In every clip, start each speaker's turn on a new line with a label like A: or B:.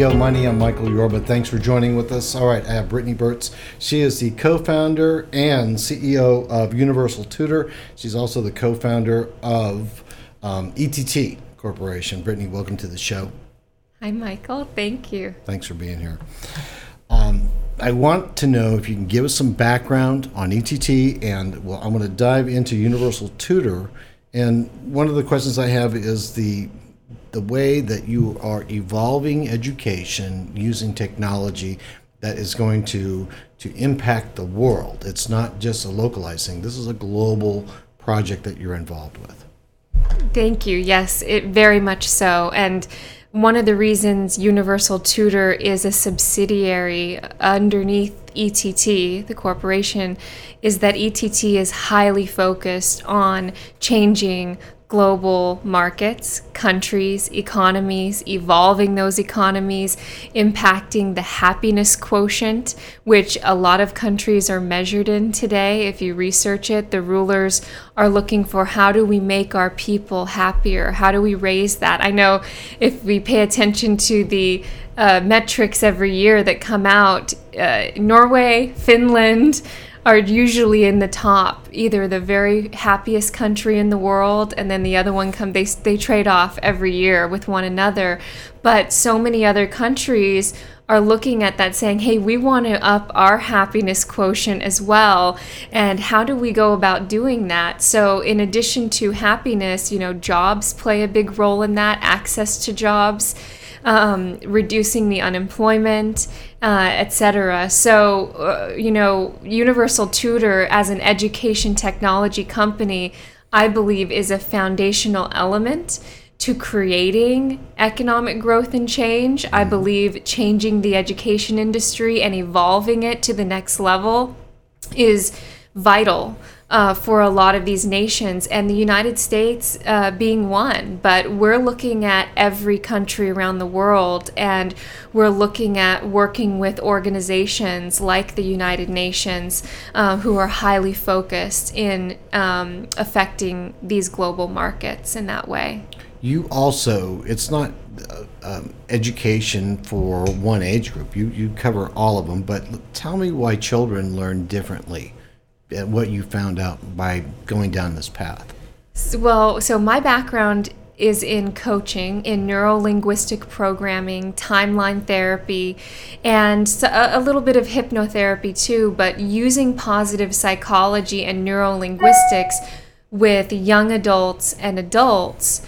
A: CEO Money. I'm Michael Yorba. Thanks for joining with us. All right, I have Brittany Burtz. She is the co founder and CEO of Universal Tutor. She's also the co founder of um, ETT Corporation. Brittany, welcome to the show.
B: Hi, Michael. Thank you.
A: Thanks for being here. Um, I want to know if you can give us some background on ETT, and well, I'm going to dive into Universal Tutor. And one of the questions I have is the the way that you are evolving education using technology that is going to to impact the world. It's not just a localizing. This is a global project that you're involved with.
B: Thank you. Yes, it very much so. And one of the reasons Universal Tutor is a subsidiary underneath ETT, the corporation, is that ETT is highly focused on changing global markets, countries, economies, evolving those economies, impacting the happiness quotient, which a lot of countries are measured in today. If you research it, the rulers are looking for how do we make our people happier? How do we raise that? I know if we pay attention to the uh, metrics every year that come out, uh, Norway, Finland, are usually in the top, either the very happiest country in the world, and then the other one come. They they trade off every year with one another, but so many other countries are looking at that saying, hey, we want to up our happiness quotient as well. And how do we go about doing that? So, in addition to happiness, you know, jobs play a big role in that, access to jobs um, reducing the unemployment, uh, etc. So, uh, you know, Universal Tutor as an education technology company, I believe, is a foundational element to creating economic growth and change. I mm-hmm. believe changing the education industry and evolving it to the next level is vital uh, for a lot of these nations, and the United States uh, being one. But we're looking at every country around the world, and we're looking at working with organizations like the United Nations uh, who are highly focused in um, affecting these global markets in that way.
A: You also, it's not uh, um, education for one age group. You, you cover all of them, but tell me why children learn differently Uh, what you found out by going down this path?
B: Well, so my background is in coaching, in neuro linguistic programming, timeline therapy, and a, a little bit of hypnotherapy too, but using positive psychology and neuro linguistics with young adults and adults.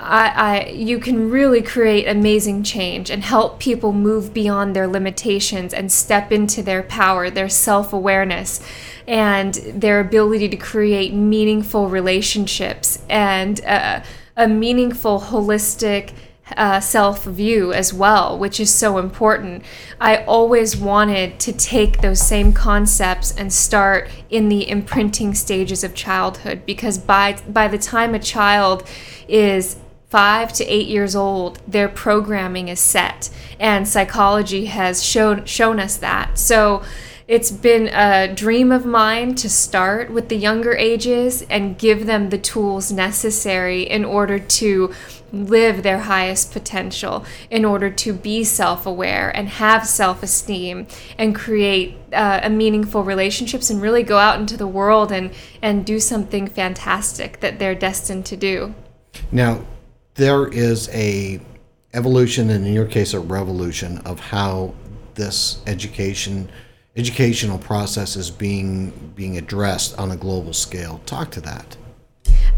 B: I, I, you can really create amazing change and help people move beyond their limitations and step into their power, their self awareness and their ability to create meaningful relationships and uh, a meaningful, holistic, uh, self view as well, which is so important. I always wanted to take those same concepts and start in the imprinting stages of childhood because by by the time a child is five to eight years old, their programming is set, and psychology has shown shown us that. So it's been a dream of mine to start with the younger ages and give them the tools necessary in order to live their highest potential, in order to be self aware and have self esteem and create uh, a meaningful relationships and really go out into the world and, and do something fantastic that they're destined to do.
A: Now, there is a evolution and in your case a revolution of how this education educational process is being being addressed on a global scale. Talk to that.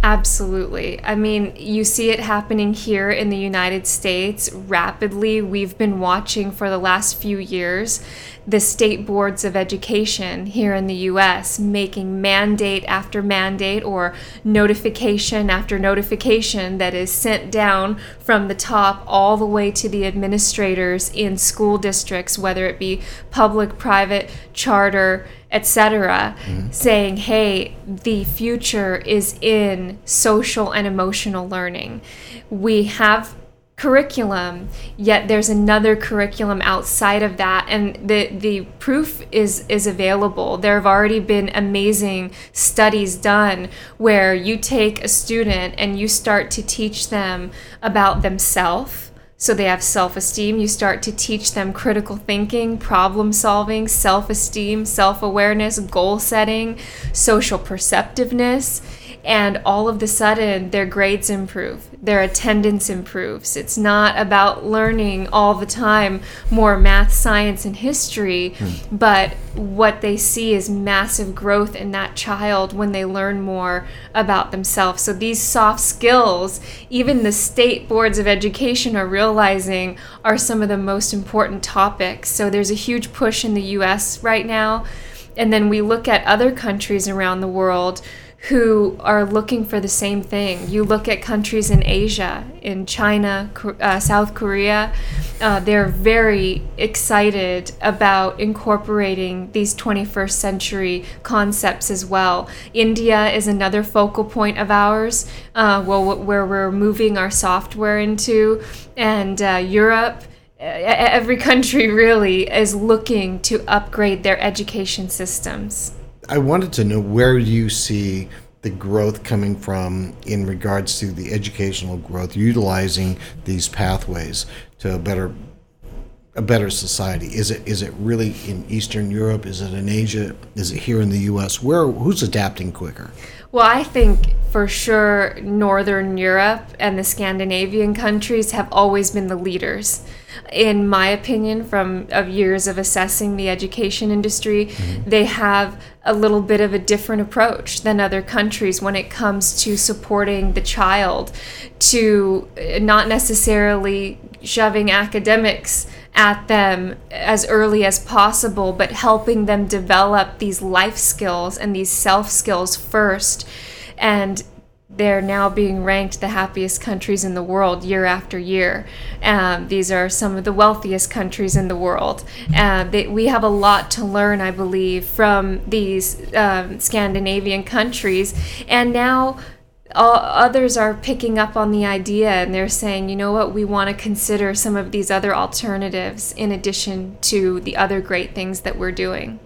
B: Absolutely. I mean, you see it happening here in the United States rapidly. We've been watching for the last few years the state boards of education here in the US making mandate after mandate or notification after notification that is sent down from the top all the way to the administrators in school districts, whether it be public, private, charter etc., mm-hmm. saying, hey, the future is in social and emotional learning. We have curriculum yet there's another curriculum outside of that and the the proof is is available there have already been amazing studies done where you take a student and you start to teach them about themselves so they have self esteem. You start to teach them critical thinking, problem solving, self esteem, self awareness, goal setting, social perceptiveness and all of the sudden their grades improve their attendance improves. It's not about learning all the time more math science and history hmm. but what they see is massive growth in that child when they learn more about themselves. So these soft skills even the state boards of education are realizing are some of the most important topics. So there's a huge push in the US right now. And then we look at other countries around the world who are looking for the same thing. You look at countries in Asia, in China, uh, South Korea, uh, they're very excited about incorporating these 21st century concepts as well. India is another focal point of ours, uh, well, where we're moving our software into, and uh, Europe every country really is looking to upgrade their education systems.
A: I wanted to know where you see the growth coming from in regards to the educational growth, utilizing these pathways to a better a better society? Is it is it really in Eastern Europe? Is it in Asia? Is it here in the U.S.? Where who's adapting quicker?
B: Well, I think for sure Northern Europe and the Scandinavian countries have always been the leaders. In my opinion, from of years of assessing the education industry, mm-hmm. they have a little bit of a different approach than other countries when it comes to supporting the child, to uh, not necessarily shoving academics at them as early as possible, but helping them develop these life skills and these self skills first. And they're now being ranked the happiest countries in the world year after year. Um, these are some of the wealthiest countries in the world. Uh, they, we have a lot to learn, I believe, from these um, Scandinavian countries. And now all, others are picking up on the idea and they're saying, you know what, we want to consider some of these other alternatives in addition to the other great things that we're doing.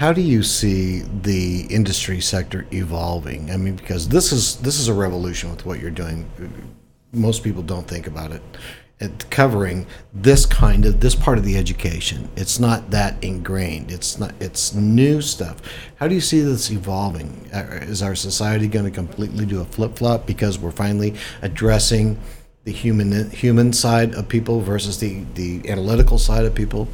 A: How do you see the industry sector evolving? I mean, because this is this is a revolution with what you're doing. Most people don't think about it covering this kind of this part of the education. It's not that ingrained. It's not. It's new stuff. How do you see this evolving? Uh, is our society going to completely do a flip flop because we're finally addressing the human human side of people versus the the analytical side of people?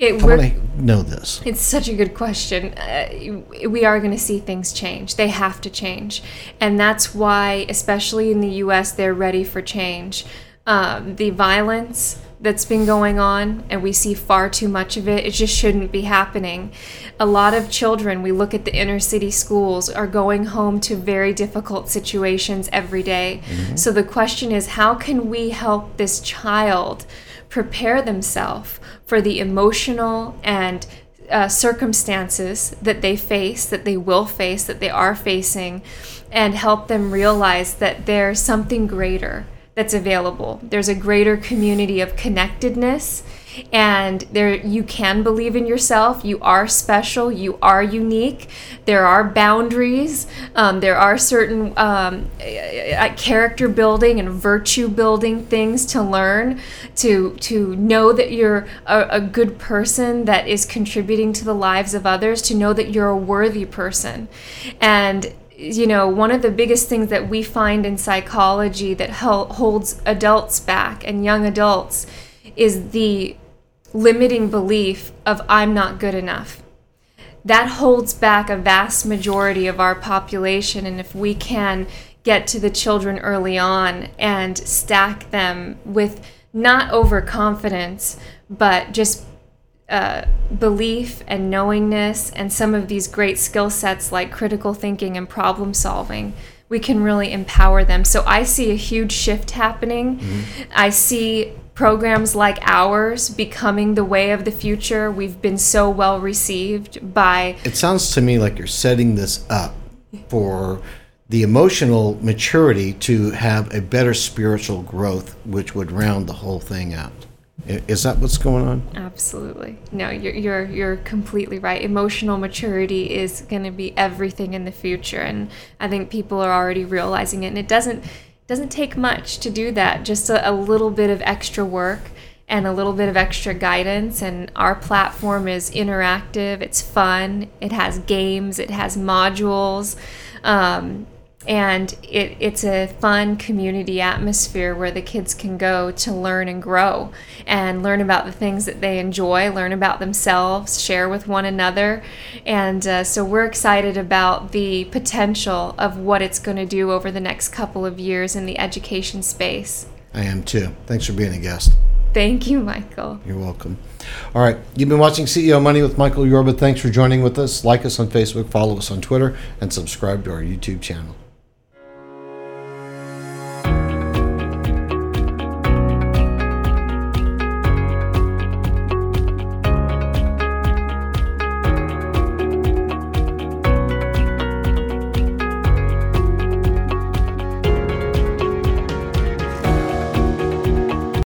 A: It, I want to know this.
B: It's such a good question. Uh, we are going to see things change. They have to change. And that's why, especially in the US, they're ready for change um, the violence that's been going on, and we see far too much of it. It just shouldn't be happening. A lot of children, we look at the inner city schools, are going home to very difficult situations every day. Mm-hmm. So the question is how can we help this child prepare themselves for the emotional and uh, circumstances that they face, that they will face, that they are facing, and help them realize that there's something greater that's available. There's a greater community of connectedness and there you can believe in yourself. You are special. You are unique. There are boundaries. Um, there are certain um, character building and virtue building things to learn to to know that you're a, a good person that is contributing to the lives of others to know that you're a worthy person. And you know, one of the biggest things that we find in psychology that holds adults back and young adults is the limiting belief of I'm not good enough. That holds back a vast majority of our population. And if we can get to the children early on and stack them with not overconfidence, but just uh, belief and knowingness and some of these great skill sets like critical thinking and problem solving we can really empower them. So i see a huge shift happening. Mm-hmm. i see programs like ours becoming the way of the future. We've been so well received by
A: it sounds to me like you're setting this up for the emotional maturity to have a better spiritual growth which would round the whole thing out is that what's going on?
B: Absolutely. No, you're you're you're completely right. Emotional maturity is going to be everything in the future, and I think people are already realizing it. And it doesn't doesn't take much to do that, just a, a little bit of extra work and a little bit of extra guidance. And our platform is interactive, it's fun, it has games, it has modules. Um, and it, it's a fun community atmosphere where the kids can go to learn and grow and learn about the things that they enjoy, learn about themselves, share with one another. And uh, so we're excited about the potential of what it's going to do over the next couple of years in the education space.
A: I am too. Thanks for being a guest.
B: Thank you, Michael.
A: You're welcome. All right. You've been watching CEO Money with Michael Yorba. Thanks for joining with us. Like us on Facebook, follow us on Twitter, and subscribe to our YouTube channel.